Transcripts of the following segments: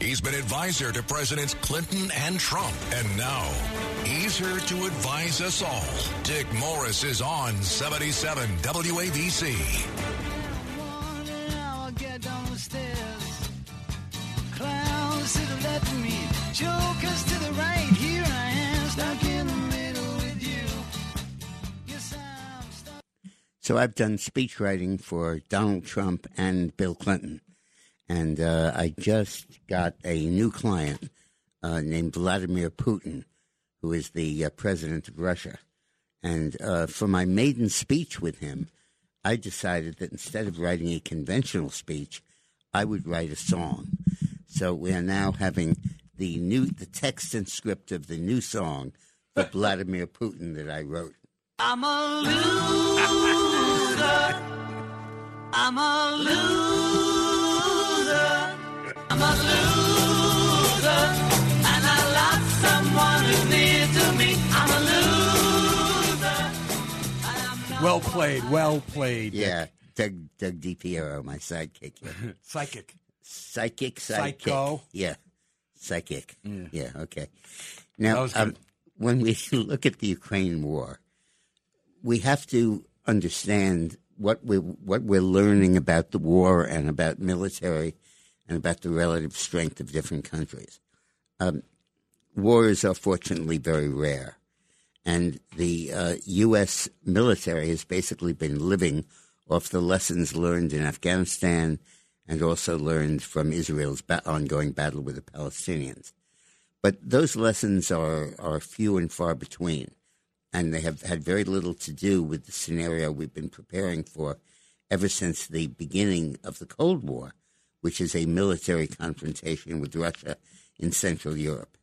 He's been advisor to Presidents Clinton and Trump. And now he's here to advise us all. Dick Morris is on 77 WABC. Clowns to the left of me, jokers to the right. Here I am, stuck in the middle with you. Yes, I'm stuck. So I've done speech writing for Donald Trump and Bill Clinton. And uh, I just got a new client uh, named Vladimir Putin, who is the uh, president of Russia. And uh, for my maiden speech with him, I decided that instead of writing a conventional speech, I would write a song. So we are now having the new the text and script of the new song for Vladimir Putin that I wrote. I'm a loser. I'm a loser. Well played. Well played. Yeah, Doug Doug DiPiero, my sidekick. Yeah. Psychic. Psychic, sidekick. Psycho. Yeah, psychic. Yeah, okay. Now, um, when we look at the Ukraine war, we have to understand what we what we're learning about the war and about military and about the relative strength of different countries. Um, wars are fortunately very rare, and the uh, U.S. military has basically been living off the lessons learned in Afghanistan and also learned from Israel's ba- ongoing battle with the Palestinians. But those lessons are, are few and far between, and they have had very little to do with the scenario we've been preparing for ever since the beginning of the Cold War, which is a military confrontation with Russia in Central Europe.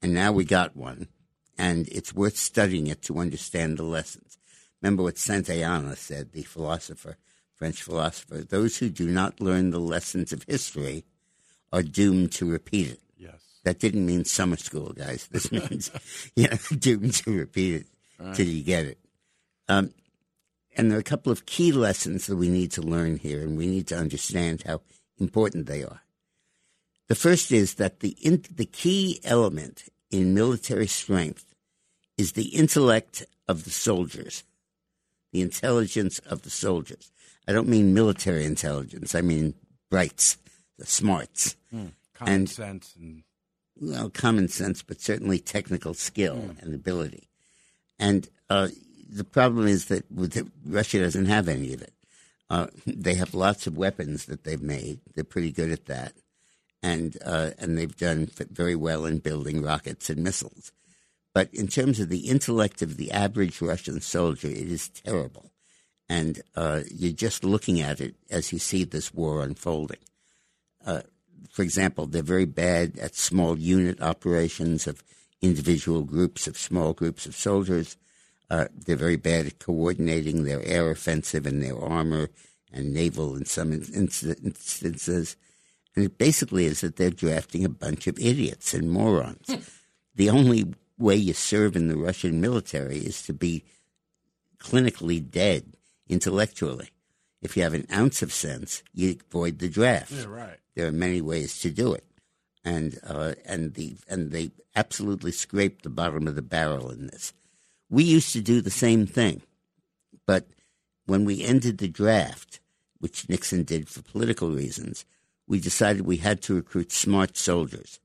And now we got one, and it's worth studying it to understand the lessons. Remember what Santayana said, the philosopher, French philosopher those who do not learn the lessons of history are doomed to repeat it. Yes. That didn't mean summer school, guys. This means, you know, doomed to repeat it till you get it. Um, and there are a couple of key lessons that we need to learn here, and we need to understand how important they are. The first is that the in, the key element in military strength is the intellect of the soldiers, the intelligence of the soldiers. I don't mean military intelligence. I mean brights, the smarts Common And- sense and well, common sense, but certainly technical skill and ability. And uh, the problem is that Russia doesn't have any of it. Uh, they have lots of weapons that they've made. They're pretty good at that, and uh, and they've done very well in building rockets and missiles. But in terms of the intellect of the average Russian soldier, it is terrible, and uh, you're just looking at it as you see this war unfolding for example, they're very bad at small unit operations of individual groups of small groups of soldiers. Uh, they're very bad at coordinating their air offensive and their armor and naval in some instances. And it basically is that they're drafting a bunch of idiots and morons. the only way you serve in the Russian military is to be clinically dead intellectually. If you have an ounce of sense, you avoid the draft yeah, right. there are many ways to do it, and uh, and the and they absolutely scraped the bottom of the barrel in this. We used to do the same thing, but when we ended the draft, which Nixon did for political reasons, we decided we had to recruit smart soldiers,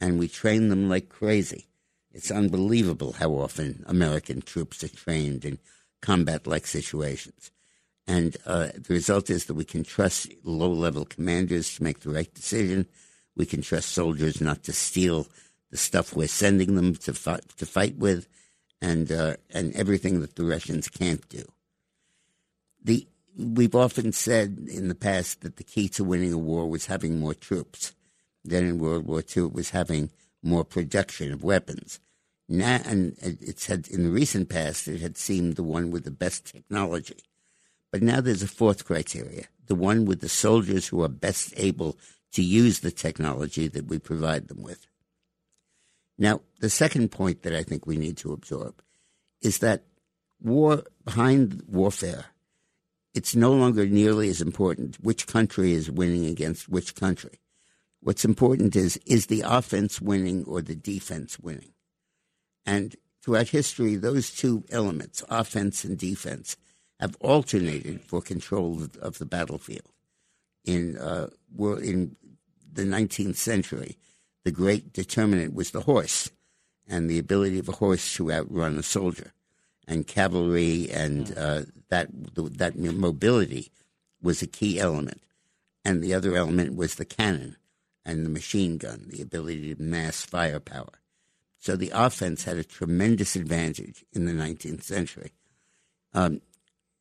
and we trained them like crazy. It's unbelievable how often American troops are trained in combat-like situations. And uh, the result is that we can trust low level commanders to make the right decision. We can trust soldiers not to steal the stuff we're sending them to fight, to fight with, and uh, and everything that the Russians can't do. The we've often said in the past that the key to winning a war was having more troops. Then in World War II, it was having more production of weapons. Now, and it's had in the recent past, it had seemed the one with the best technology. But now there's a fourth criteria the one with the soldiers who are best able to use the technology that we provide them with. Now, the second point that I think we need to absorb is that war, behind warfare, it's no longer nearly as important which country is winning against which country. What's important is is the offense winning or the defense winning? And throughout history, those two elements, offense and defense, have alternated for control of, of the battlefield. In uh, in the 19th century, the great determinant was the horse and the ability of a horse to outrun a soldier, and cavalry and uh, that that mobility was a key element, and the other element was the cannon and the machine gun, the ability to mass firepower. So the offense had a tremendous advantage in the 19th century. Um,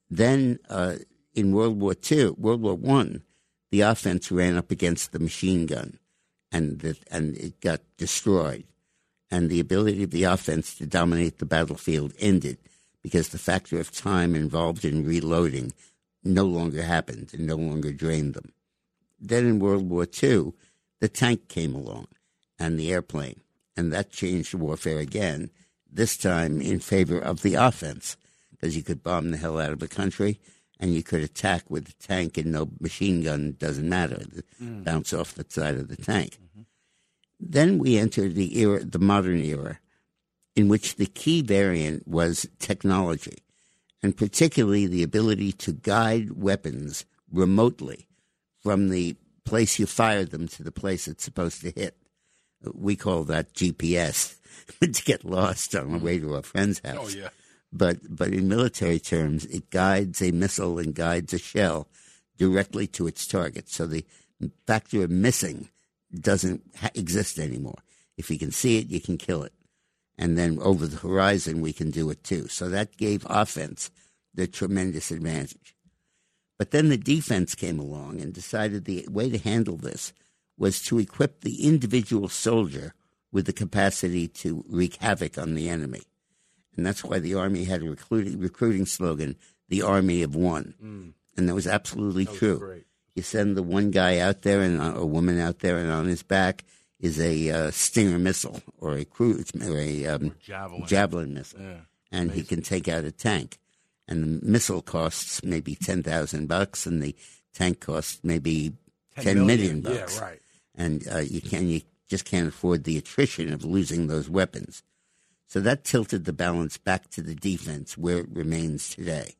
then uh, in World War II, World War One, the offense ran up against the machine gun, and the, and it got destroyed. And the ability of the offense to dominate the battlefield ended because the factor of time involved in reloading no longer happened and no longer drained them. Then in World War II, the tank came along and the airplane, and that changed warfare again, this time in favor of the offense, because you could bomb the hell out of a country and you could attack with a tank and no machine gun, doesn't matter, mm. bounce off the side of the tank. Mm-hmm. Then we entered the era, the modern era, in which the key variant was technology, and particularly the ability to guide weapons remotely from the place you fired them to the place it's supposed to hit. We call that GPS to get lost on the way to a friend's house. Oh house. yeah. But but in military terms, it guides a missile and guides a shell directly to its target. So the factor of missing doesn't ha- exist anymore. If you can see it, you can kill it. And then over the horizon, we can do it too. So that gave offense the tremendous advantage. But then the defense came along and decided the way to handle this was to equip the individual soldier with the capacity to wreak havoc on the enemy. And that's why the Army had a recruiting, recruiting slogan, the Army of One. And that was absolutely true. great. You send the one guy out there and uh, a woman out there, and on his back is a uh, Stinger missile or a cruise or a um, javelin. javelin missile, Yeah. and he can take out a tank. And the missile costs maybe ten thousand bucks, and the tank costs maybe ten million bucks. Yeah, right. And uh, you can you just can't afford the attrition of losing those weapons. So that tilted the balance back to the defense, where it remains today.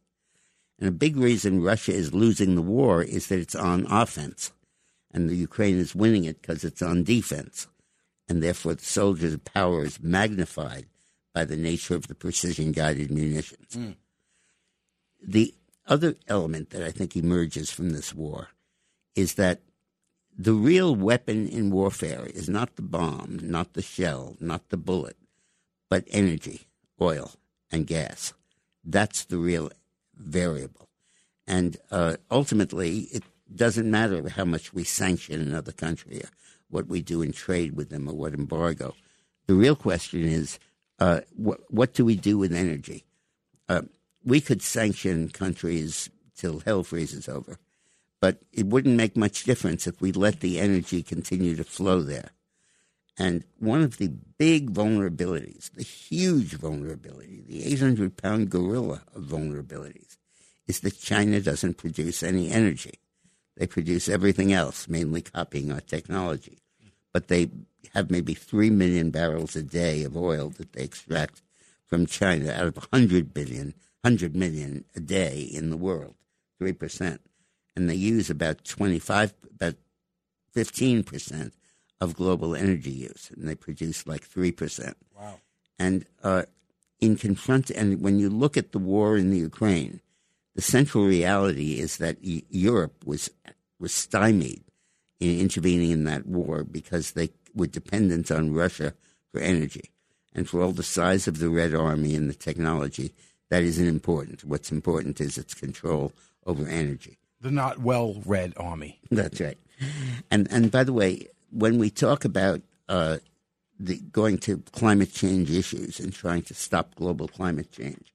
And a big reason Russia is losing the war is that it's on offense, and the Ukraine is winning it because it's on defense, and therefore the soldiers' power is magnified by the nature of the precision-guided munitions. Hmm. The other element that I think emerges from this war is that the real weapon in warfare is not the bomb, not the shell, not the bullet, but energy, oil, and gas. That's the real variable. And uh, ultimately, it doesn't matter how much we sanction another country or what we do in trade with them or what embargo. The real question is uh, what, what do we do with energy? Uh, we could sanction countries till hell freezes over, but it wouldn't make much difference if we let the energy continue to flow there. And one of the big vulnerabilities, the huge vulnerability, the 800 pound gorilla of vulnerabilities, is that China doesn't produce any energy. They produce everything else, mainly copying our technology. But they have maybe 3 million barrels a day of oil that they extract from China out of 100 billion, 100 million a day in the world, 3%. And they use about 25, about 15% of global energy use, and they produce like 3%. Wow. And uh, in confront, and when you look at the war in the Ukraine, the central reality is that E- Europe was was stymied in intervening in that war because they were dependent on Russia for energy, and for all the size of the Red Army and the technology, that isn't important. What's important is its control over energy. The not well read army. That's right. And and by the way, when we talk about uh, the going to climate change issues and trying to stop global climate change,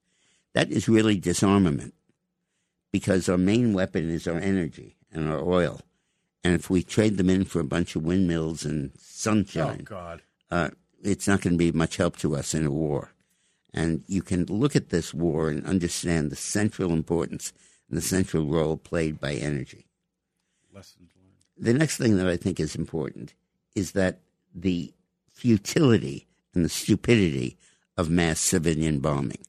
that is really disarmament, because our main weapon is our energy and our oil, and if we trade them in for a bunch of windmills and Oh sunshine, God. uh, it's not going to be much help to us in a war. And you can look at this war and understand the central importance and the central role played by energy. The next thing that I think is important is that the futility and the stupidity of mass civilian bombing,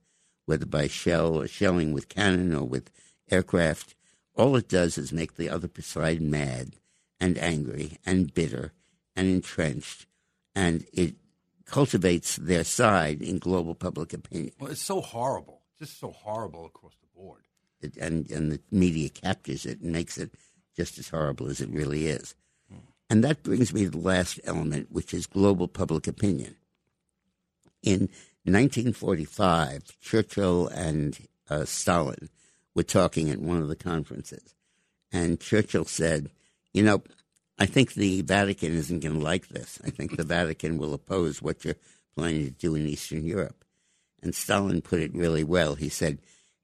whether by shell or shelling with cannon or with aircraft, all it does is make the other side mad and angry and bitter and entrenched, and it cultivates their side in global public opinion. Well, it's so horrible, just so horrible across the board. It, and, and the media captures it and makes it just as horrible as it really is. And that brings me to the last element, which is global public opinion. In 1945, Churchill and uh, Stalin were talking at one of the conferences, and Churchill said, You know, I think the Vatican isn't going to like this. I think the Vatican will oppose what you're planning to do in Eastern Europe. And Stalin put it really well. He said,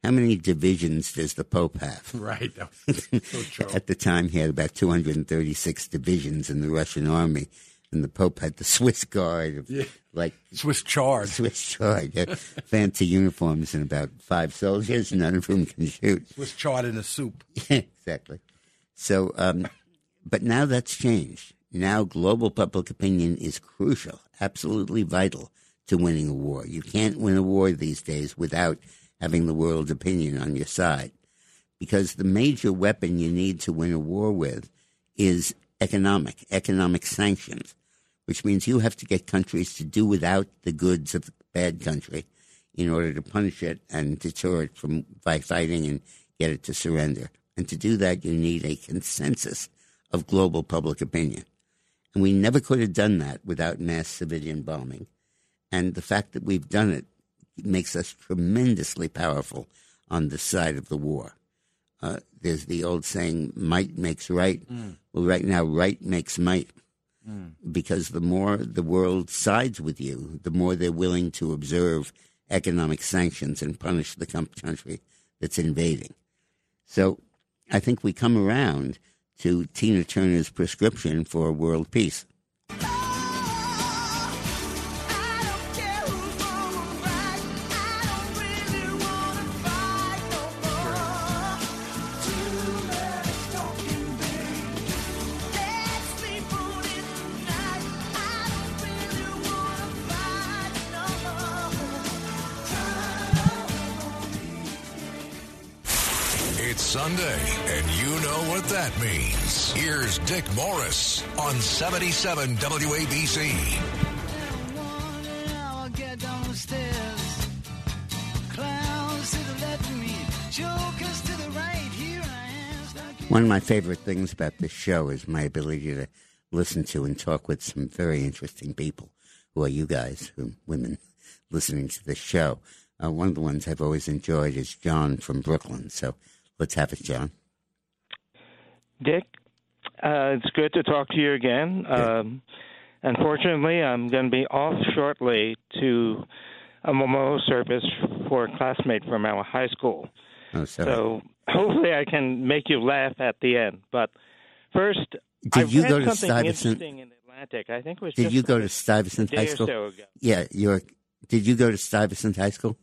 How many divisions does the Pope have? Right. So. At the time, he had about 236 divisions in the Russian army, and the Pope had the Swiss Guard, of, Yeah. like Swiss chard. Swiss uh, fancy uniforms, and about five soldiers, none of whom can shoot. Swiss chard in a soup. exactly. So, um, but now that's changed. Now global public opinion is crucial, absolutely vital to winning a war. You can't win a war these days without having the world's opinion on your side. Because the major weapon you need to win a war with is economic, economic sanctions, which means you have to get countries to do without the goods of the bad country in order to punish it and deter it from by fighting and get it to surrender. And to do that, you need a consensus of global public opinion. And we never could have done that without mass civilian bombing. And the fact that we've done it makes us tremendously powerful on the side of the war. Uh, there's the old saying, might makes right. Well, right now, right makes might. Because the more the world sides with you, the more they're willing to observe economic sanctions and punish the country that's invading. So I think we come around to Tina Turner's prescription for world peace. It's Sunday, and you know what that means. Here's Dick Morris on 77 WABC. One of my favorite things about this show is my ability to listen to and talk with some very interesting people who are you guys, who, women, listening to this show. Uh, one of the ones I've always enjoyed is John from Brooklyn. So let's have it, John. Dick, uh, it's good to talk to you again. Um, unfortunately, I'm going to be off shortly to a memorial service for a classmate from our high school. Oh. So hopefully I can make you laugh at the end. But first, I Did you go to Stuyvesant? in Atlantic. I think it was Did you go to Stuyvesant High School? so. Yeah, you're. Did you go to Stuyvesant High School?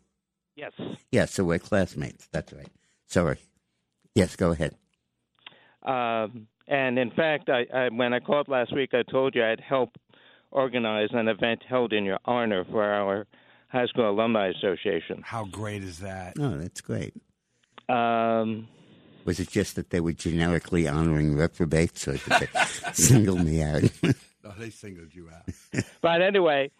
Yes. Yeah, so we're classmates. That's right. Sorry. Yes, go ahead. Um, and in fact, I, I, when I called last week, I told you I'd help organize an event held in your honor for our high school alumni association. How great is that? Oh, that's great. Um, Was it just that they were generically honoring reprobates, or did they single me out? Oh, they singled you out. but anyway,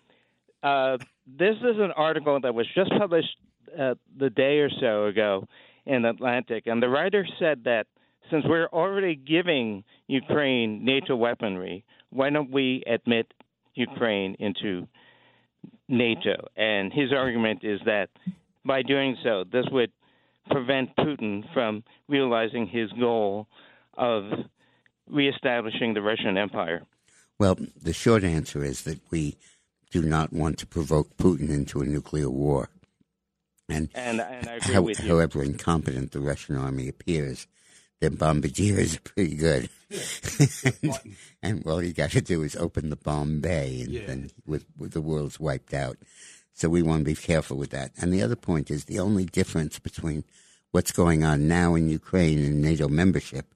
uh, this is an article that was just published uh, the day or so ago in Atlantic, and the writer said that since we're already giving Ukraine NATO weaponry, why don't we admit Ukraine into NATO? And his argument is that by doing so, this would prevent Putin from realizing his goal of reestablishing the Russian Empire. well, the short answer is that we do not want to provoke Putin into a nuclear war. And And, and I agree how, with you. however incompetent the Russian army appears, their bombardiers are pretty good. and, and all you got to do is open the bomb bay, and Yeah. then with, with the world's wiped out. So we want to be careful with that. And the other point is the only difference between what's going on now in Ukraine and NATO membership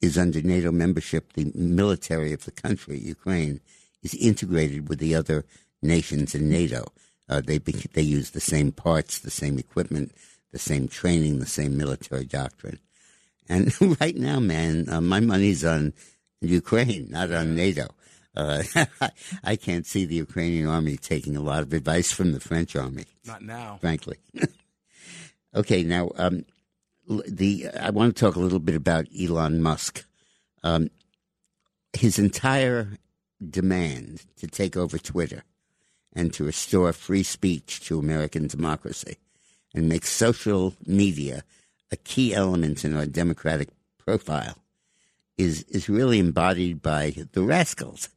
is under NATO membership, the military of the country, Ukraine, is integrated with the other nations in NATO. Uh, they be, they use the same parts, the same equipment, the same training, the same military doctrine. And right now, man, uh, my money's on Ukraine, not on NATO. Uh, I can't see the Ukrainian army taking a lot of advice from the French army, Not now. frankly. okay, now um, the I want to talk a little bit about Elon Musk. Um, his entire demand to take over Twitter and to restore free speech to American democracy and make social media a key element in our democratic profile is is really embodied by the rascals.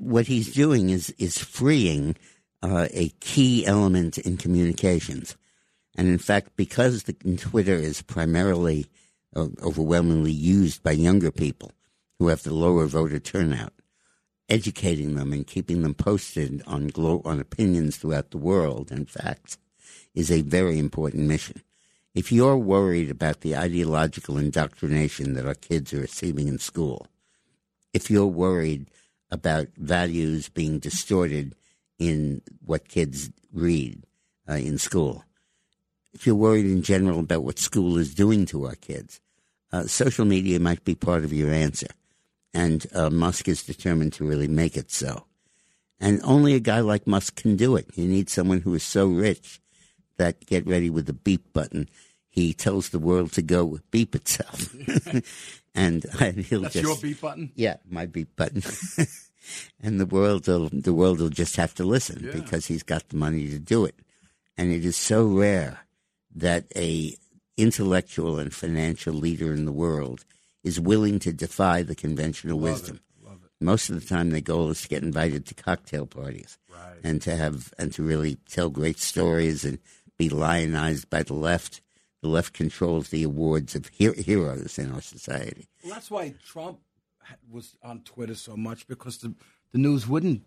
What he's doing is is freeing uh, a key element in communications, and in fact, because the Twitter is primarily uh, overwhelmingly used by younger people who have the lower voter turnout, educating them and keeping them posted on glo- on opinions throughout the world and facts is a very important mission. If you're worried about the ideological indoctrination that our kids are receiving in school, if you're worried about values being distorted in what kids read uh, in school, if you're worried in general about what school is doing to our kids, uh, social media might be part of your answer. And uh, Musk is determined to really make it so. And only a guy like Musk can do it. You need someone who is so rich that get ready with the beep button. He tells the world to go beep itself. and, and he'll That's just. your beat button. Yeah, my beat button. and the world will the world will just have to listen Yeah. because he's got the money to do it. And it is so rare that a intellectual and financial leader in the world is willing to defy the conventional wisdom. Most of the time, their goal is to get invited to cocktail parties Right. and to have and to really tell great stories and be lionized by the left. The left controls the awards of her- heroes in our society. Well, that's why Trump was on Twitter so much because the, the news wouldn't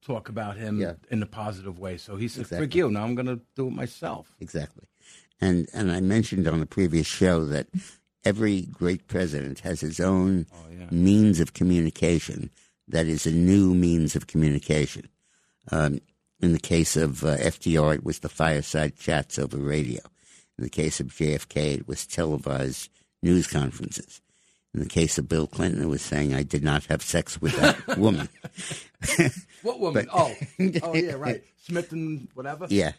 talk about him Yeah. in a positive way. So he said, Exactly. "Forgive you. Now I'm going to do it myself." Exactly. And and I mentioned on a previous show that every great president has his own means of communication that is a new means of communication. Um, in the case of uh, FDR, it was the fireside chats over radio. In the case of JFK, it was televised news conferences. In the case of Bill Clinton, it was saying, I did not have sex with that woman. What woman? oh, oh yeah, right. Smith and whatever. Yeah,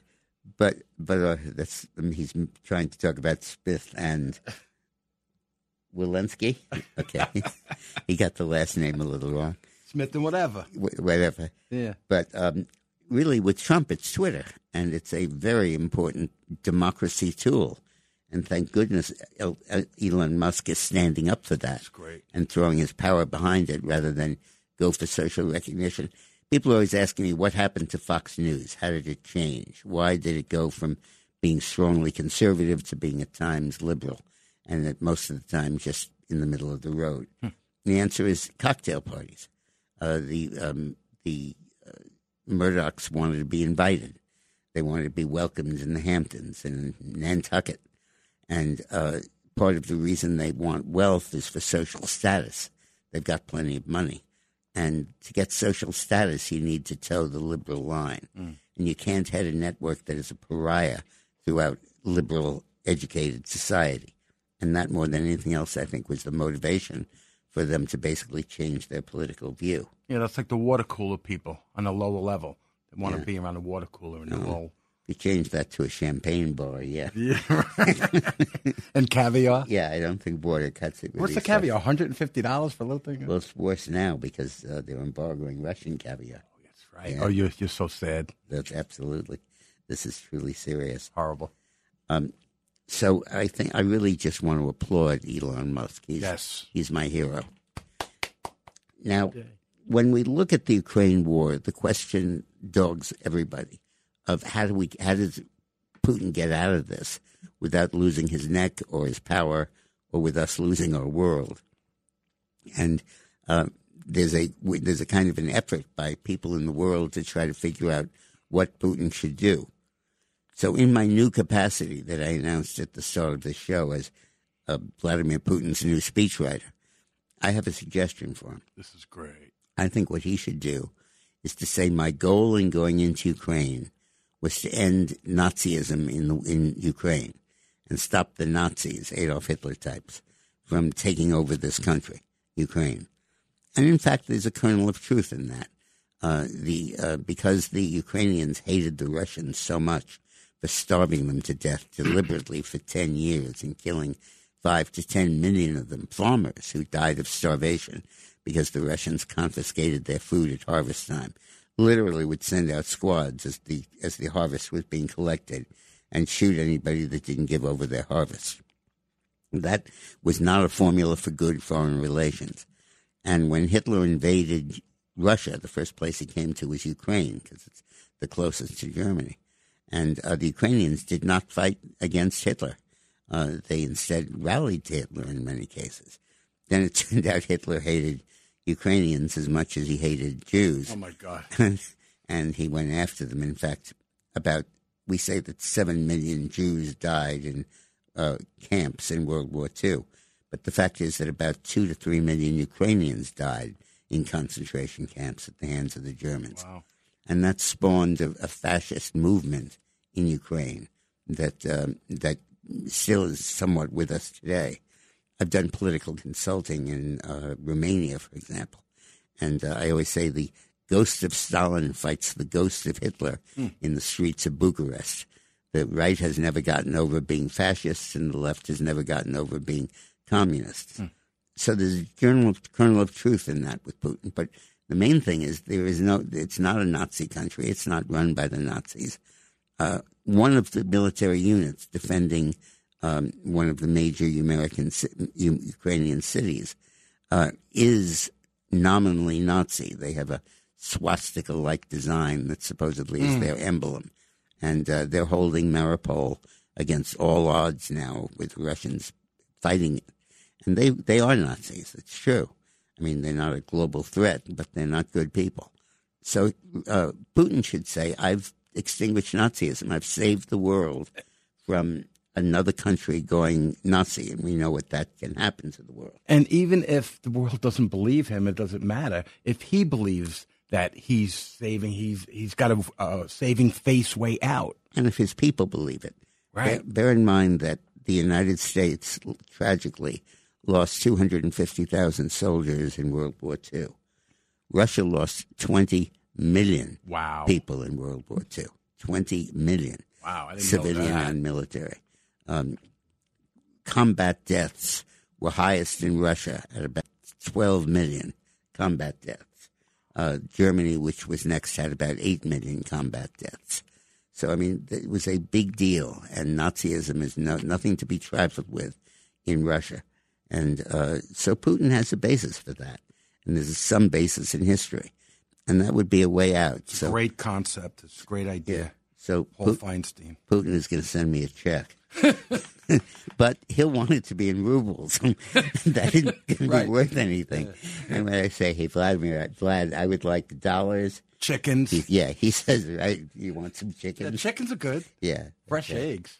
but but uh, that's I mean, he's trying to talk about Smith and Walensky. Okay, he got the last name a little wrong. Smith and whatever. Wh- Whatever, Yeah. but um, really, with Trump, it's Twitter, and it's a very important democracy tool. And thank goodness El- El- Elon Musk is standing up for that great. and throwing his power behind it rather than go for social recognition. People are always asking me what happened to Fox News? How did it change? Why did it go from being strongly conservative to being at times liberal? And at most of the time just in the middle of the road. The answer is cocktail parties. Uh, the um, the Murdochs wanted to be invited. They wanted to be welcomed in the Hamptons and Nantucket. And uh, part of the reason they want wealth is for social status. They've got plenty of money. And to get social status, you need to toe the liberal line. And you can't head a network that is a pariah throughout liberal, educated society. And that, more than anything else, I think was the motivation for them to basically change their political view. Yeah, that's like the water cooler people on a lower level. They want to be around a water cooler and they're all If you change that to a champagne bar, yeah. yeah, and caviar. Yeah, I don't think water cuts it. with What's the caviar? One hundred and fifty dollars for a little thing. Well, it's worse now because uh, they're embargoing Russian caviar. Oh, that's right. Oh, you're you're so sad. That's absolutely. This is truly serious. Horrible. So I think I really just want to applaud Elon Musk. He's, Yes. he's my hero. Now, when we look at the Ukraine war, the question dogs everybody: of how do we how does Putin get out of this without losing his neck or his power or with us losing our world. And uh, there's a there's a kind of an effort by people in the world to try to figure out what Putin should do. So, in my new capacity that I announced at the start of the show as uh, Vladimir Putin's new speechwriter, I have a suggestion for him. This is great. I think what he should do is to say my goal in going into Ukraine was to end Nazism in the, in Ukraine and stop the Nazis, Adolf Hitler types, from taking over this country, Ukraine. And in fact, there's a kernel of truth in that. Uh, the uh, because the Ukrainians hated the Russians so much for starving them to death deliberately for ten years and killing five to ten million of them, farmers who died of starvation because the Russians confiscated their food at harvest time. Literally, would send out squads as the as the harvest was being collected and shoot anybody that didn't give over their harvest. That was not a formula for good foreign relations. And when Hitler invaded Russia, the first place he came to was Ukraine because it's the closest to Germany. And uh, the Ukrainians did not fight against Hitler. Uh, they instead rallied to Hitler in many cases. Then it turned out Hitler hated Ukrainians as much as he hated Jews. Oh my God! and he went after them. In fact, about we say that seven million Jews died in uh, camps in World War II, but the fact is that about two to three million Ukrainians died in concentration camps at the hands of the Germans, Wow. And that spawned a, a fascist movement in Ukraine that um, that still is somewhat with us today. I've done political consulting in uh, Romania, for example, and uh, I always say the ghost of Stalin fights the ghost of Hitler in the streets of Bucharest. The right has never gotten over being fascists, and the left has never gotten over being communist. So there's a kernel of, kernel of truth in that with Putin. But the main thing is there is no. It's not a Nazi country. It's not run by the Nazis. Uh, one of the military units defending um, one of the major American Ukrainian cities uh, is nominally Nazi. They have a swastika-like design that supposedly is their emblem, and uh, they're holding Mariupol against all odds now with Russians fighting it. And they they are Nazis. It's true. I mean, they're not a global threat, but they're not good people. So uh, Putin should say, "I've extinguished Nazism. I've saved the world from." Another country going Nazi, and we know what that can happen to the world. And even if the world doesn't believe him, it doesn't matter. If he believes that he's saving, he's he's got a uh, saving face way out. and if his people believe it. Right. Bear, bear in mind that the United States tragically lost 250,000 soldiers in World War II. Russia lost 20 million Wow. people in World War II. 20 million Wow. Civilian and military. Um, combat deaths were highest in Russia at about 12 million combat deaths. Uh, Germany, which was next, had about 8 million combat deaths. So, I mean, it was a big deal, and Nazism is no, nothing to be trifled with in Russia. And uh, so Putin has a basis for that. And there's some basis in history. And that would be a way out. It's So, Great concept. It's a great idea. so Paul Pu- Feinstein. Putin is going to send me a check. but he'll want it to be in rubles. that isn't going to be worth anything. And when I say, hey, Vladimir, Vlad, I would like dollars. Chickens. He, yeah, he says, right, you want some Yeah, chicken? chickens are good. Yeah. Fresh okay. eggs.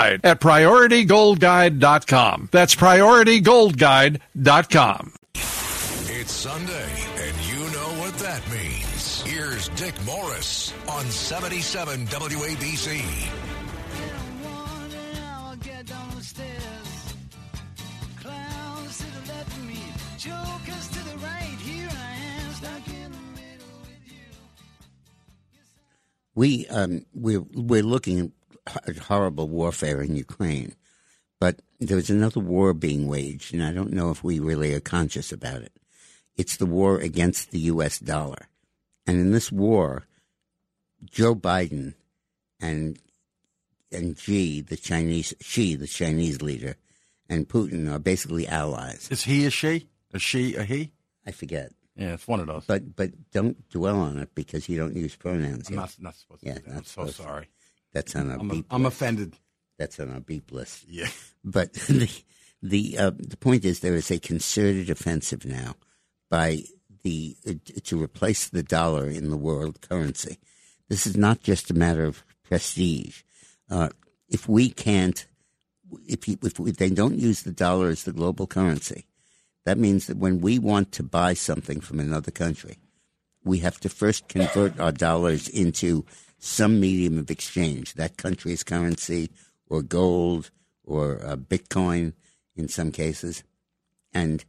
at PriorityGoldGuide.com. That's PriorityGoldGuide.com. It's Sunday, and you know what that means. Here's Dick Morris on 77 WABC. we um, we're we're looking at horrible warfare in Ukraine, but there's another war being waged, and I don't know if we really are conscious about it. It's the war against the U.S. dollar, and in this war, Joe Biden and and Xi, the Chinese Xi, the Chinese leader, and Putin are basically allies. Is he a she? A she a he? I forget, Yeah, it's one of those. but but don't dwell on it because you don't use pronouns. I'm yet. not, not supposed to. Yeah, not I'm so sorry. to. That's on our I'm, beep. I'm list. offended. That's on our beep list. Yeah. But the the uh, the point is there is a concerted offensive now by the uh, to replace the dollar in the world currency. This is not just a matter of prestige. Uh, if we can't, if you, if we, they don't use the dollar as the global currency, that means that when we want to buy something from another country, we have to first convert our dollars into some medium of exchange, that country's currency or gold or uh, Bitcoin in some cases. And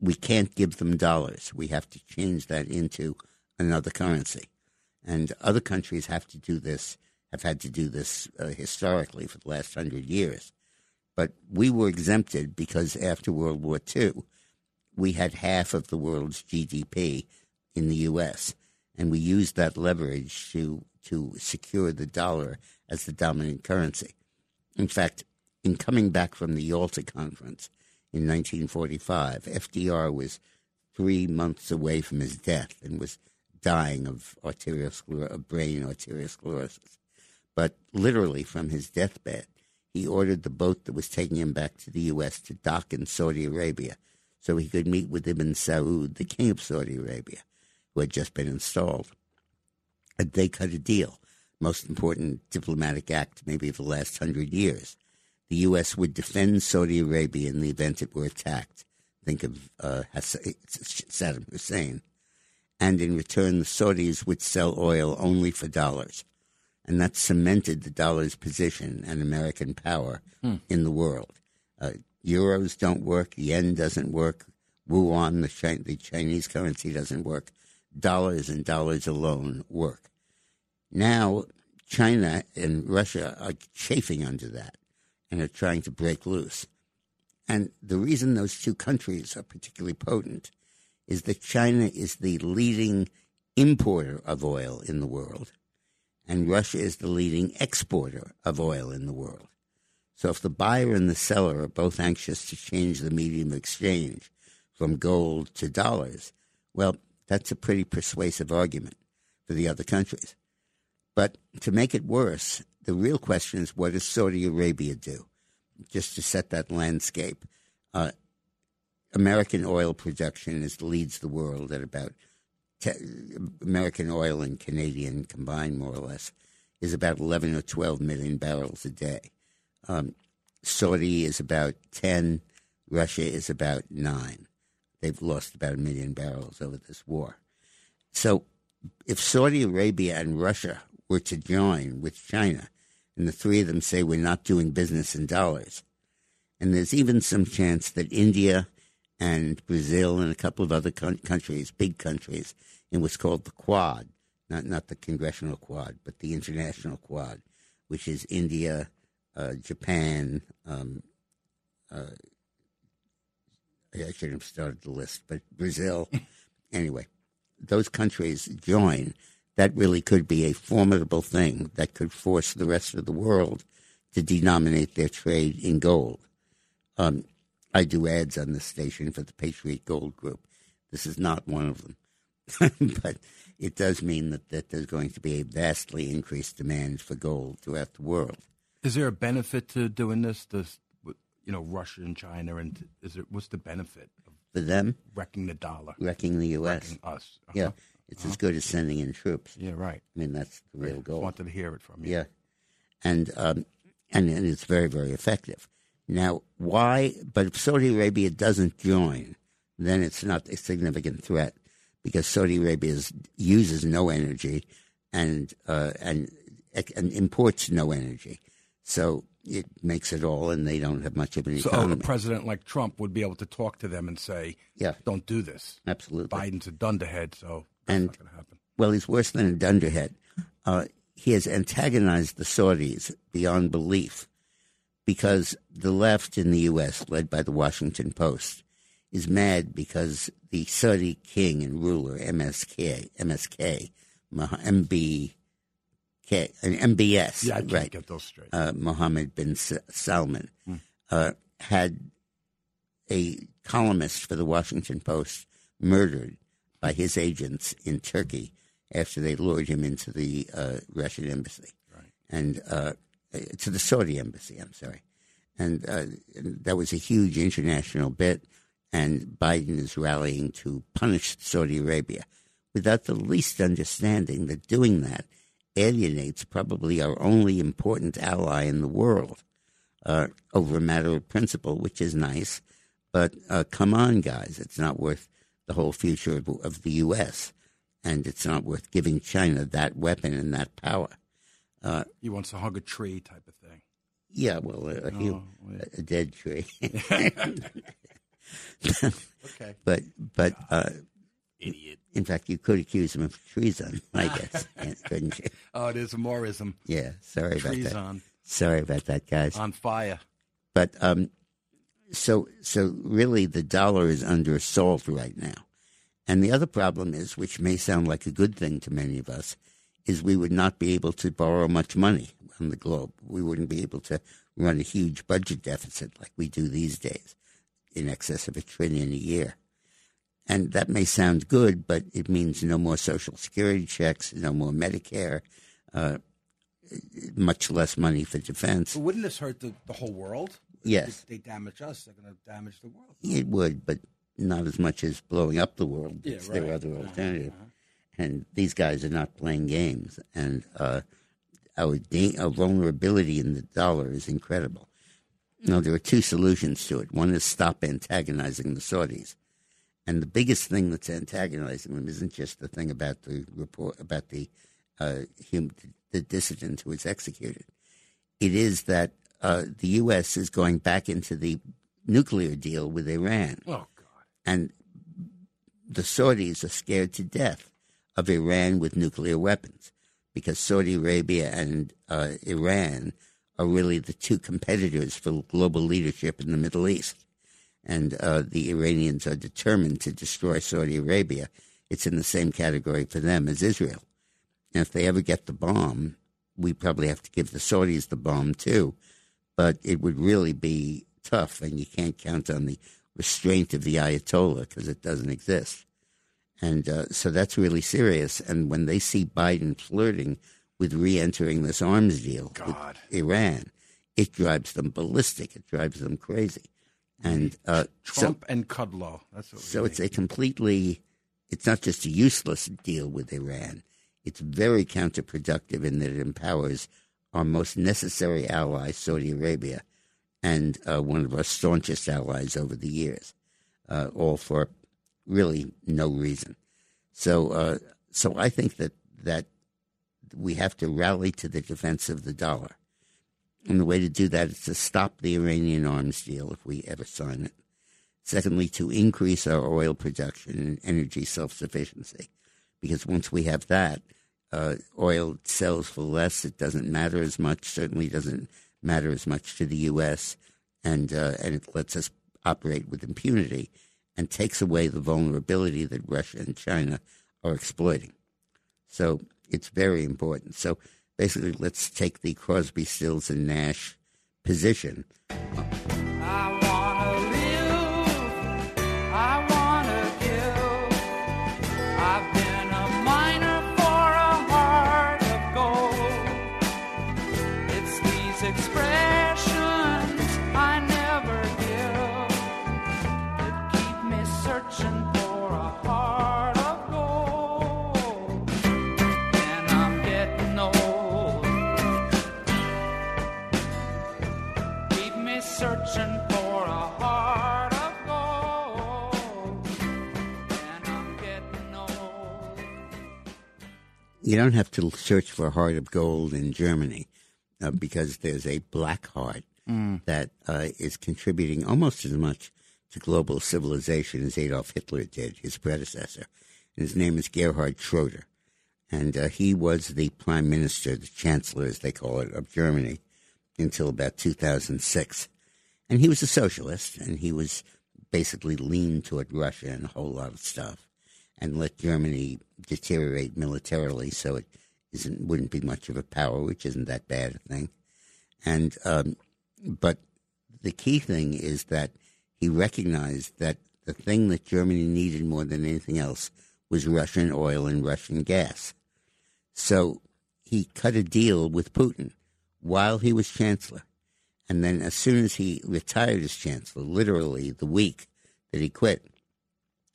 we can't give them dollars. We have to change that into another currency. And other countries have to do this, have had to do this uh, historically for the last hundred years. But we were exempted because after World War II, we had half of the world's GDP in the U.S., and we used that leverage to to secure the dollar as the dominant currency. In fact, in coming back from the Yalta Conference in 1945, FDR was three months away from his death and was dying of arterioscler- brain arteriosclerosis. But literally from his deathbed, he ordered the boat that was taking him back to the U.S. to dock in Saudi Arabia so he could meet with Ibn Saud, the king of Saudi Arabia, who had just been installed. They cut a deal, most important diplomatic act maybe of the last hundred years. The U.S. would defend Saudi Arabia in the event it were attacked. Think of uh, Saddam Hussein. And in return, the Saudis would sell oil only for dollars. And that cemented the dollar's position and American power in the world. Uh, euros don't work, yen doesn't work, Chi- the Chinese currency, doesn't work. Dollars and dollars alone work. Now, China and Russia are chafing under that and are trying to break loose. And the reason those two countries are particularly potent is that China is the leading importer of oil in the world, and Russia is the leading exporter of oil in the world. So if the buyer and the seller are both anxious to change the medium of exchange from gold to dollars, well, that's a pretty persuasive argument for the other countries. But to make it worse, the real question is what does Saudi Arabia do? Just to set that landscape. Uh, American oil production is leads the world at about te- American oil and Canadian combined, more or less, is about 11 or 12 million barrels a day. Um, Saudi is about 10, Russia is about 9. They've lost about a million barrels over this war. So if Saudi Arabia and Russia were to join with China, and the three of them say we're not doing business in dollars, and there's even some chance that India and Brazil and a couple of other coun- countries, big countries, in what's called the Quad, not not the Congressional Quad, but the International Quad, which is India, uh, Japan. Um, uh, I shouldn't have started the list, but Brazil. anyway, those countries join. That really could be a formidable thing that could force the rest of the world to denominate their trade in gold. Um, I do ads on this station for the Patriot Gold Group. This is not one of them. but it does mean that, that there's going to be a vastly increased demand for gold throughout the world. Is there a benefit to doing this? This, you know, Russia and China, and is it what's the benefit of For them, wrecking the dollar, wrecking the U.S., wrecking us? Uh-huh. yeah, it's as good as sending in troops. yeah, right. I mean, that's the real Just goal. wanted to hear it from you. Yeah, and um, and and it's very very effective. Now, why? But if Saudi Arabia doesn't join, then it's not a significant threat because Saudi Arabia is, uses no energy and uh, and and imports no energy, so it makes it all, and they don't have much of an So oh, economy. a president like Trump would be able to talk to them and say, Yeah. don't do this." Absolutely. Biden's a dunderhead, so that's And- not going to happen. Well, he's worse than a dunderhead. Uh, he has antagonized the Saudis beyond belief because the left in the U.S., led by the Washington Post, is mad because the Saudi king and ruler, MSK, MSK, Mah- MBK, an MBS, Yeah, I can't right, get those straight. uh, Mohammed bin S- Salman, uh, had a columnist for the Washington Post murdered by his agents in Turkey after they lured him into the uh, Russian embassy and uh, to the Saudi embassy. I'm sorry, and, uh, and that was a huge international bit. And Biden is rallying to punish Saudi Arabia without the least understanding that doing that alienates probably our only important ally in the world uh, over a matter of principle, which is nice. But uh, come on, guys, it's not worth the whole future of, of the U.S., and it's not worth giving China that weapon and that power. he wants to hug a tree type of thing. Yeah, well, a, a, a dead tree. Okay. but but uh, Idiot. In fact, you could accuse him of treason, I guess, couldn't you? Oh, it is a Morism. Yeah, sorry about that. on Sorry about that, guys. on fire. But um, so so really, the dollar is under assault right now. And the other problem is, which may sound like a good thing to many of us, is we would not be able to borrow much money on the globe. We wouldn't be able to run a huge budget deficit like we do these days, in excess of a trillion a year. And that may sound good, but it means no more Social Security checks, no more Medicare, uh, much less money for defense. But wouldn't this hurt the, the whole world? Yes. If they damage us, they're going to damage the world. It would, but not as much as blowing up the world. Yeah, It's their right. other alternative. And these guys are not playing games. And uh, our, our vulnerability in the dollar is incredible. Now, there are two solutions to it. One is stop antagonizing the Saudis. And the biggest thing that's antagonizing them isn't just the thing about the report, about the, uh, hum, the dissident who was executed. It is that uh, the U.S. is going back into the nuclear deal with Iran Oh, God. and the Saudis are scared to death of Iran with nuclear weapons because Saudi Arabia and uh, Iran are really the two competitors for global leadership in the Middle East. And uh, the Iranians are determined to destroy Saudi Arabia. It's in the same category for them as Israel. And if they ever get the bomb, we probably have to give the Saudis the bomb too. But it would really be tough, and you can't count on the restraint of the Ayatollah because it doesn't exist. And uh, so that's really serious. And when they see Biden flirting with re entering this arms deal God. with Iran, it drives them ballistic. It drives them crazy. And uh, so, Trump and Kudlow. That's what so it's a completely, it's not just a useless deal with Iran. It's very counterproductive in that it empowers our most necessary ally, Saudi Arabia, and uh, one of our staunchest allies over the years, uh, all for really no reason. So, uh, so I think that that we have to rally to the defense of the dollar, and the way to do that is to stop the Iranian arms deal if we ever sign it. Secondly, to increase our oil production and energy self sufficiency. Because once we have that, uh, oil sells for less. It doesn't matter as much, certainly doesn't matter as much to the U.S., and, uh, and it lets us operate with impunity and takes away the vulnerability that Russia and China are exploiting. So it's very important. So basically, let's take the Crosby, Stills, and Nash position you don't have to search for a heart of gold in Germany uh, because there's a black heart that uh, is contributing almost as much to global civilization as Adolf Hitler did, his predecessor. His name is Gerhard Schroeder. and uh, he was the prime minister, the chancellor, as they call it, of Germany until about 2006. And he was a socialist, and he was basically leaned toward Russia and a whole lot of stuff, and let Germany deteriorate militarily so it isn't wouldn't be much of a power, which isn't that bad a thing. And um, but the key thing is that he recognized that the thing that Germany needed more than anything else was Russian oil and Russian gas. So he cut a deal with Putin while he was chancellor. And then, as soon as he retired as chancellor, literally the week that he quit,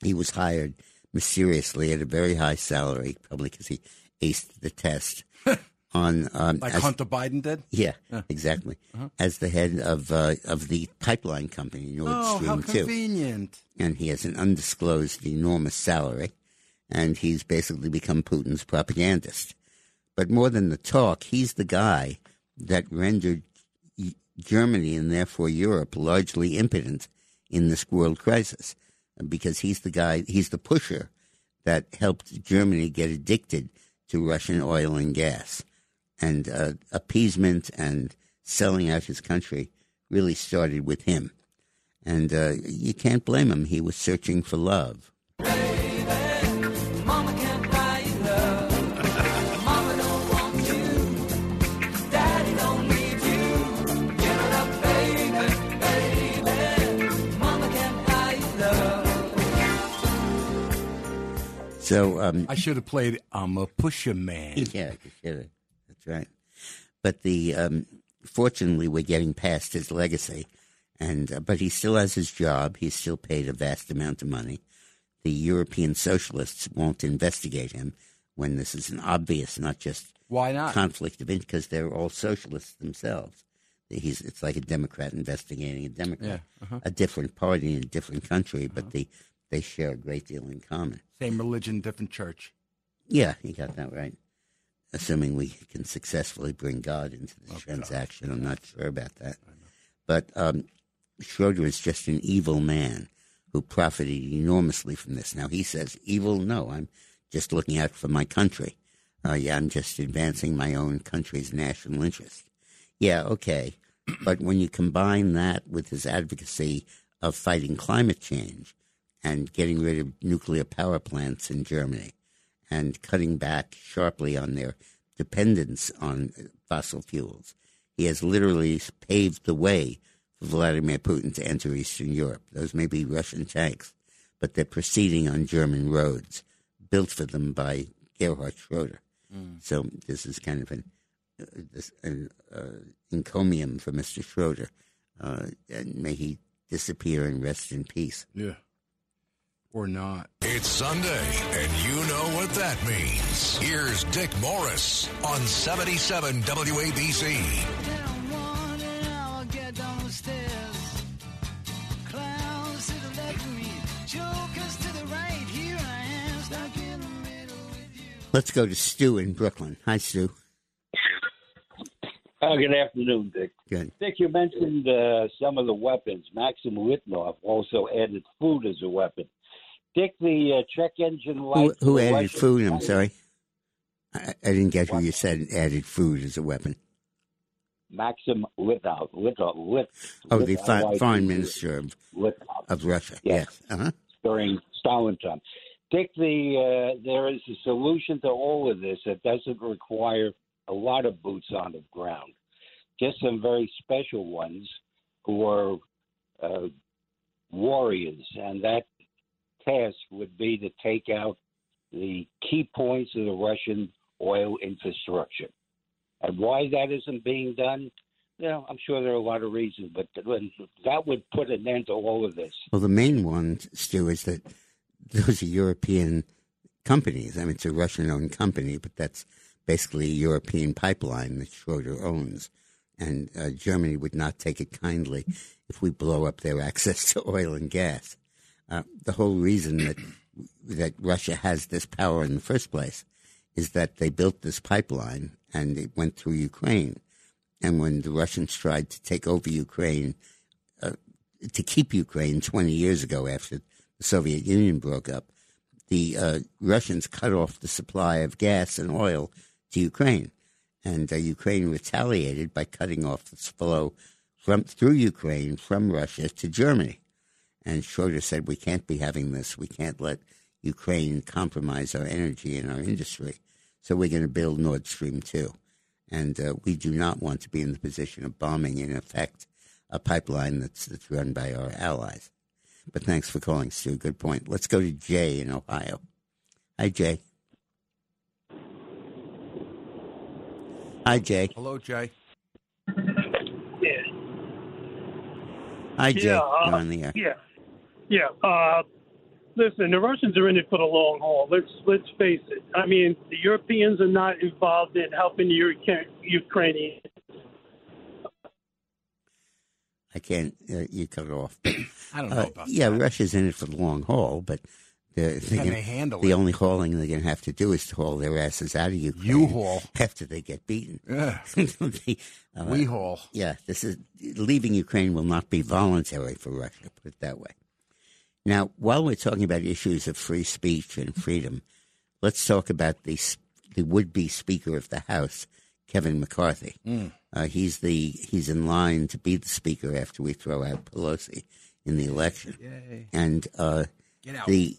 he was hired mysteriously at a very high salary, probably because he aced the test. on um, Like as- Hunter Biden did? yeah, exactly, as the head of uh, of the pipeline company Nord Oh, how Stream two and he has an undisclosed enormous salary, and he's basically become Putin's propagandist. But more than the talk, he's the guy that rendered Germany and therefore Europe largely impotent in this world crisis, because he's the guy, he's the pusher that helped Germany get addicted to Russian oil and gas. And uh, appeasement and selling out his country really started with him. And uh, you can't blame him. He was searching for love. So um, I should have played I'm a Pusher Man. Yeah, you should have. That's right. But the um, fortunately, we're getting past his legacy, and uh, but he still has his job. He's still paid a vast amount of money. The European socialists won't investigate him when this is an obvious, not just Why not? conflict of interest, because they're all socialists themselves. He's it's like a Democrat investigating a Democrat, Yeah, uh-huh. a different party in a different country, but they they share a great deal in common. Same religion, different church. Yeah, you got that right. Assuming we can successfully bring God into the transaction, I'm not sure about that. But um, Schroeder is just an evil man who profited enormously from this. Now he says, "Evil? No, I'm just looking out for my country. Uh, yeah, I'm just advancing my own country's national interest. Yeah, okay. But when you combine that with his advocacy of fighting climate change and getting rid of nuclear power plants in Germany and cutting back sharply on their dependence on fossil fuels, he has literally paved the way for Vladimir Putin to enter Eastern Europe. Those may be Russian tanks, but they're proceeding on German roads built for them by Gerhard Schroeder. So this is kind of an, uh, this, an uh, encomium for Mr. Schroeder. Uh, and may he disappear and rest in peace. Yeah. Or not. It's Sunday, and you know what that means. Here's Dick Morris on 77 WABC. Down one and I'll get down the stairs. Clowns to the left of me, jokers to the right. Here I am, stuck in the middle with you. Let's go to Stu in Brooklyn. Hi, Stu. Uh, good afternoon, Dick. Good. Dick, you mentioned uh, some of the weapons. Maxim Litvinov also added food as a weapon. Dick, the uh, check engine Who, who added Russian food? I'm sorry. I, I didn't get who What? you said added food as a weapon. Maxim Litvinov. Litvinov. Lit, Oh, the fi- foreign minister of, of Russia. Yes. Yes. Uh-huh. during Stalin time. Dick, the uh, there is a solution to all of this that doesn't require a lot of boots on the ground. Just some very special ones who are uh, warriors, and that task would be to take out the key points of the Russian oil infrastructure. And why that isn't being done, you know, I'm sure there are a lot of reasons, but that would put an end to all of this. Well, the main one, Stu, is that those are European companies. I mean, it's a Russian owned company, but that's basically a European pipeline that Schroeder owns. And uh, Germany would not take it kindly if we blow up their access to oil and gas. Uh, the whole reason that that Russia has this power in the first place is that they built this pipeline and it went through Ukraine. And when the Russians tried to take over Ukraine, uh, to keep Ukraine 20 years ago after the Soviet Union broke up, the uh, Russians cut off the supply of gas and oil to Ukraine, and uh, Ukraine retaliated by cutting off the flow from through Ukraine from Russia to Germany. And Schroeder said, "We can't be having this. We can't let Ukraine compromise our energy and our industry. So we're going to build Nord Stream two, and uh, we do not want to be in the position of bombing, in effect, a pipeline that's that's run by our allies." But thanks for calling, Stu. Good point. Let's go to Jay in Ohio. Hi, Jay. Hi, Jay. Hello, Jay. Yeah. Hi, Jay. Yeah, uh, You're on the air. Yeah. Yeah. Uh, listen, the Russians are in it for the long haul. Let's let's face it. I mean, the Europeans are not involved in helping the Uk- Ukrainians. I can't. Uh, you cut it off. I don't know Uh, about yeah, that. Russia's in it for the long haul, but the, Can they handle the it? only hauling they're going to have to do is to haul their asses out of Ukraine. U-Haul. after they get beaten. Yeah. The, uh, We haul. Yeah, this is leaving Ukraine will not be voluntary for Russia. Put it that way. Now, while we're talking about issues of free speech and freedom, let's talk about the the would-be Speaker of the House, Kevin McCarthy. Uh, he's the he's in line to be the Speaker after we throw out Pelosi in the election. Yay. And uh, the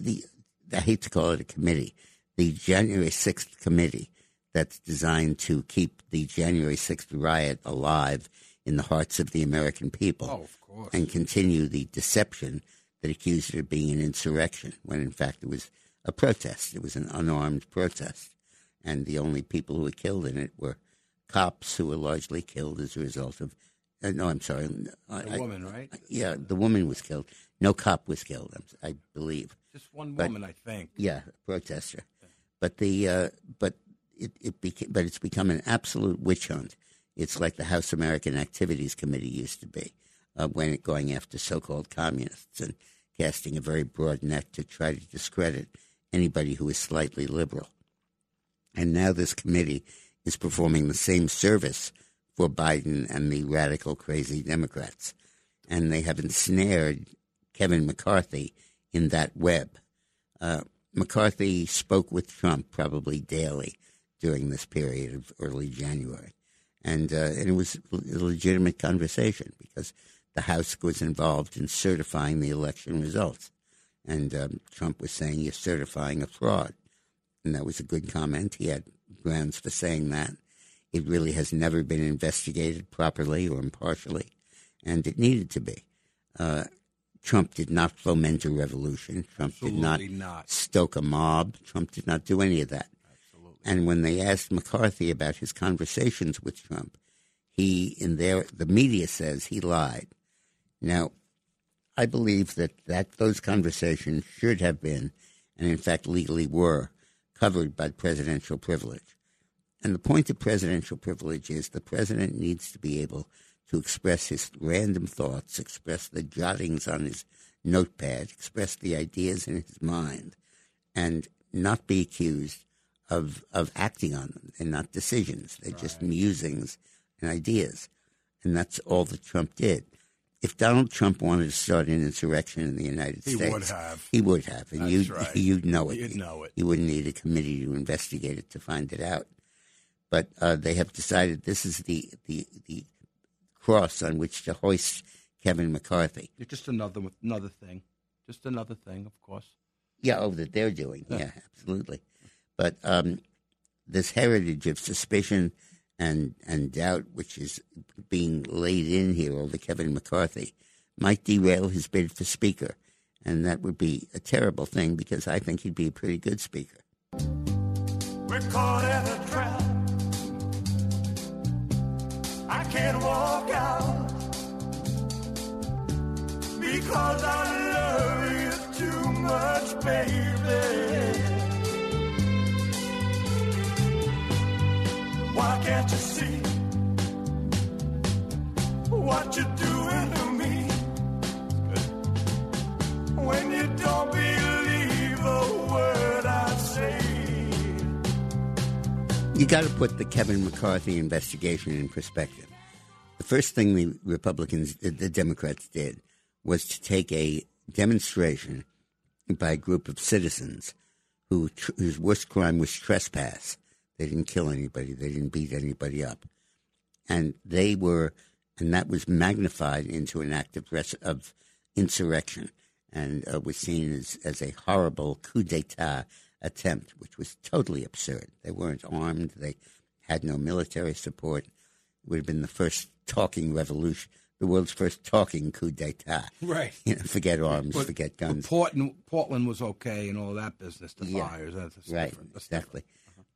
the I hate to call it a committee, the January sixth committee that's designed to keep the January sixth riot alive in the hearts of the American people Oh, of course. and continue the deception that accused it of being an insurrection when in fact it was a protest. It was an unarmed protest. And the only people who were killed in it were cops who were largely killed as a result of. Uh, no, I'm sorry. I- The I- woman, right? yeah, the woman was killed. No cop was killed, I'm- believe. Just one But- woman, I think. Yeah, a protester. But the uh, but it, it beca- but it's become an absolute witch hunt. It's like the House American Activities Committee used to be, uh, when it going after so-called communists and casting a very broad net to try to discredit anybody who is slightly liberal. And now this committee is performing the same service for Biden and the radical, crazy Democrats. And they have ensnared Kevin McCarthy in that web. Uh, McCarthy spoke with Trump probably daily during this period of early January. And, uh, and it was a legitimate conversation because the House was involved in certifying the election results. And um, Trump was saying, You're certifying a fraud. And that was a good comment. He had grounds for saying that. It really has never been investigated properly or impartially, and it needed to be. Uh, Trump did not foment a revolution. Trump did not, not. stoke a mob. Trump did not do any of that. And when they asked McCarthy about his conversations with Trump, he, in their, the media says he lied. Now, I believe that, that those conversations should have been, and in fact legally were, covered by presidential privilege. And the point of presidential privilege is the president needs to be able to express his random thoughts, express the jottings on his notepad, express the ideas in his mind, and not be accused of of acting on them. They're not decisions; they're just musings and ideas, and that's all that Trump did. If Donald Trump wanted to start an insurrection in the United He States, would have. He would have, and you'd right. you'd know it. You'd know it. You wouldn't need a committee to investigate it to find it out. But uh, they have decided this is the, the the cross on which to hoist Kevin McCarthy. Just another another thing. Just another thing, of course. Yeah, oh, that they're doing. Yeah, absolutely. But um, this heritage of suspicion and and doubt, which is being laid in here over Kevin McCarthy, might derail his bid for Speaker, and that would be a terrible thing because I think he'd be a pretty good Speaker. We're caught in a trap. I can't walk out because I love you too much, baby. You got to put the Kevin McCarthy investigation in perspective. The first thing the Republicans, the, Democrats did, was to take a demonstration by a group of citizens who whose worst crime was trespass. They didn't kill anybody. They didn't beat anybody up, and they were, and that was magnified into an act of, res- of insurrection, and uh, was seen as as a horrible coup d'état attempt, which was totally absurd. They weren't armed. They had no military support. It would have been the first talking revolution, the world's first talking coup d'état. Right. You know, forget arms, But- forget guns. Portland, Portland was okay and all that business. The Yeah. fires, that's, right, different. That's exactly.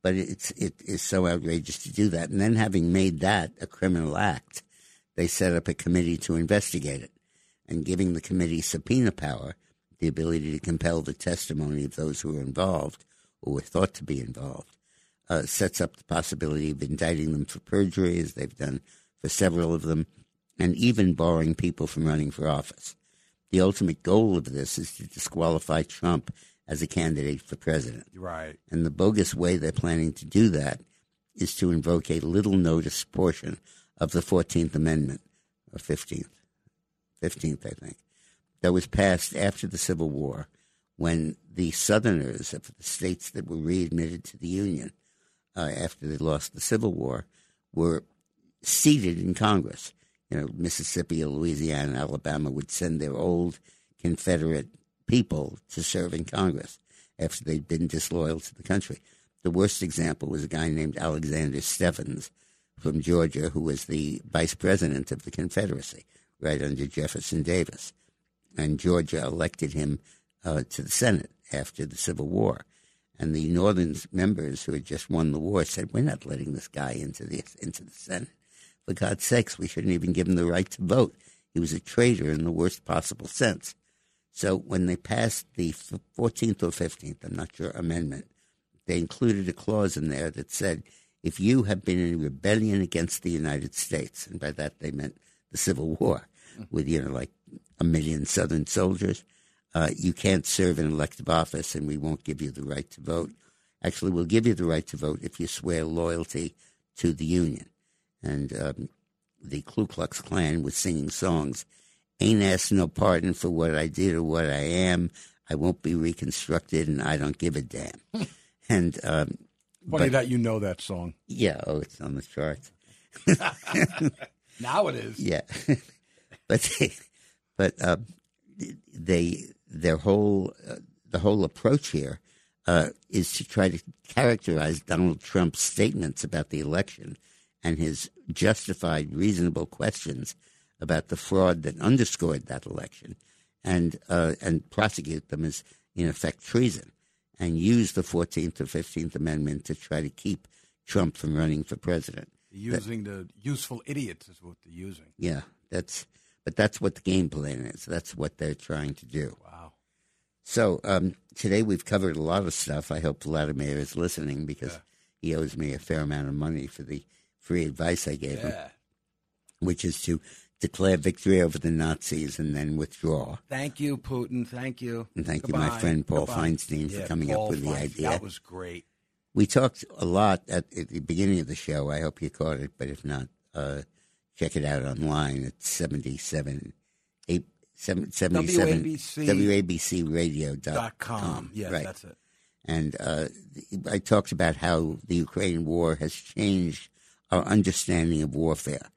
But it's it is so outrageous to do that, and then having made that a criminal act, they set up a committee to investigate it, and giving the committee subpoena power, the ability to compel the testimony of those who were involved or were thought to be involved, uh, sets up the possibility of indicting them for perjury, as they've done for several of them, and even barring people from running for office. The ultimate goal of this is to disqualify Trump as a candidate for president. Right. And the bogus way they're planning to do that is to invoke a little noticed portion of the 14th Amendment, or 15th, 15th, I think, that was passed after the Civil War when the Southerners of the states that were readmitted to the Union uh, after they lost the Civil War were seated in Congress. You know, Mississippi, Louisiana, Alabama would send their old Confederate people to serve in Congress after they'd been disloyal to the country. The worst example was a guy named Alexander Stephens from Georgia, who was the vice president of the Confederacy right under Jefferson Davis. And Georgia elected him uh, to the Senate after the Civil War. And the Northern members who had just won the war said, "We're not letting this guy into the into the Senate. For God's sakes, we shouldn't even give him the right to vote. He was a traitor in the worst possible sense." So when they passed the fourteenth or fifteenth, I'm not sure, amendment, they included a clause in there that said, "If you have been in rebellion against the United States," and by that they meant the Civil War, with you know like a million Southern soldiers uh, you can't serve in elective office and we won't give you the right to vote. Actually, we'll give you the right to vote if you swear loyalty to the Union. And um, the Ku Klux Klan was singing songs. Ain't asked no pardon for what I did or what I am. I won't be reconstructed and I don't give a damn. and um, Funny but- that you know that song. yeah, oh, it's on the charts. Now it is. Yeah, but they, but uh, they their whole uh, the whole approach here uh, is to try to characterize Donald Trump's statements about the election and his justified, reasonable questions about the fraud that underscored that election, and uh, and prosecute them as in effect treason, and use the Fourteenth or Fifteenth Amendment to try to keep Trump from running for president. Using the useful idiots is what they're using. Yeah, that's but that's what the game plan is. That's what they're trying to do. Wow. So um, today we've covered a lot of stuff. I hope Vladimir is listening because he owes me a fair amount of money for the free advice I gave him, which is to declare victory over the Nazis and then withdraw. Thank you, Putin. Thank you. And thank you, my friend Paul Goodbye. Feinstein, for Yeah, coming up Paul with the idea. That was great. We talked a lot at, at the beginning of the show. I hope you caught it, but if not, uh, check it out online at 77, eight, seven- 77 WABC WABCradio.com. Dot com. Yes, right. that's it. And uh, I talked about how the Ukraine war has changed our understanding of warfare.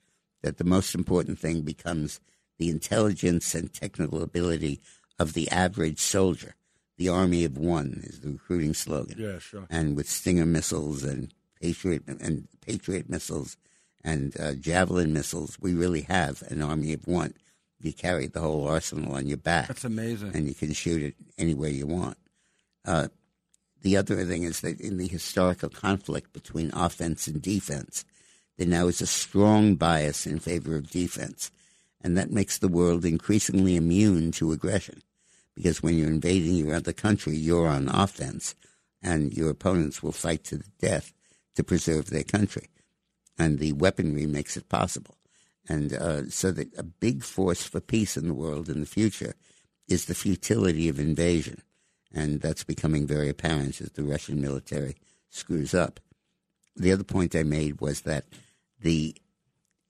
That the most important thing becomes the intelligence and technical ability of the average soldier. The army of one is the recruiting slogan. Yeah, sure. And with Stinger missiles and Patriot and Patriot missiles and uh, Javelin missiles, we really have an army of one. You carry the whole arsenal on your back That's amazing. and you can shoot it anywhere you want. Uh, the other thing is that in the historical conflict between offense and defense, there now is a strong bias in favor of defense, and that makes the world increasingly immune to aggression. Because when you're invading your other country, you're on offense, and your opponents will fight to the death to preserve their country. And the weaponry makes it possible. And uh, so that a big force for peace in the world in the future is the futility of invasion. And that's becoming very apparent as the Russian military screws up. The other point I made was that the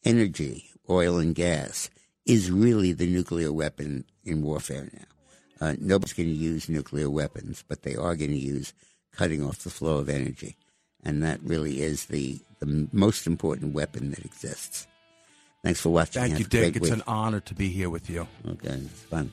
energy, oil and gas, is really the nuclear weapon in warfare now. Uh, nobody's going to use nuclear weapons, but they are going to use cutting off the flow of energy, and that really is the the most important weapon that exists. Thanks for watching. Thank Have you, Dick. It's week. an honor to be here with you. Okay, it's fun.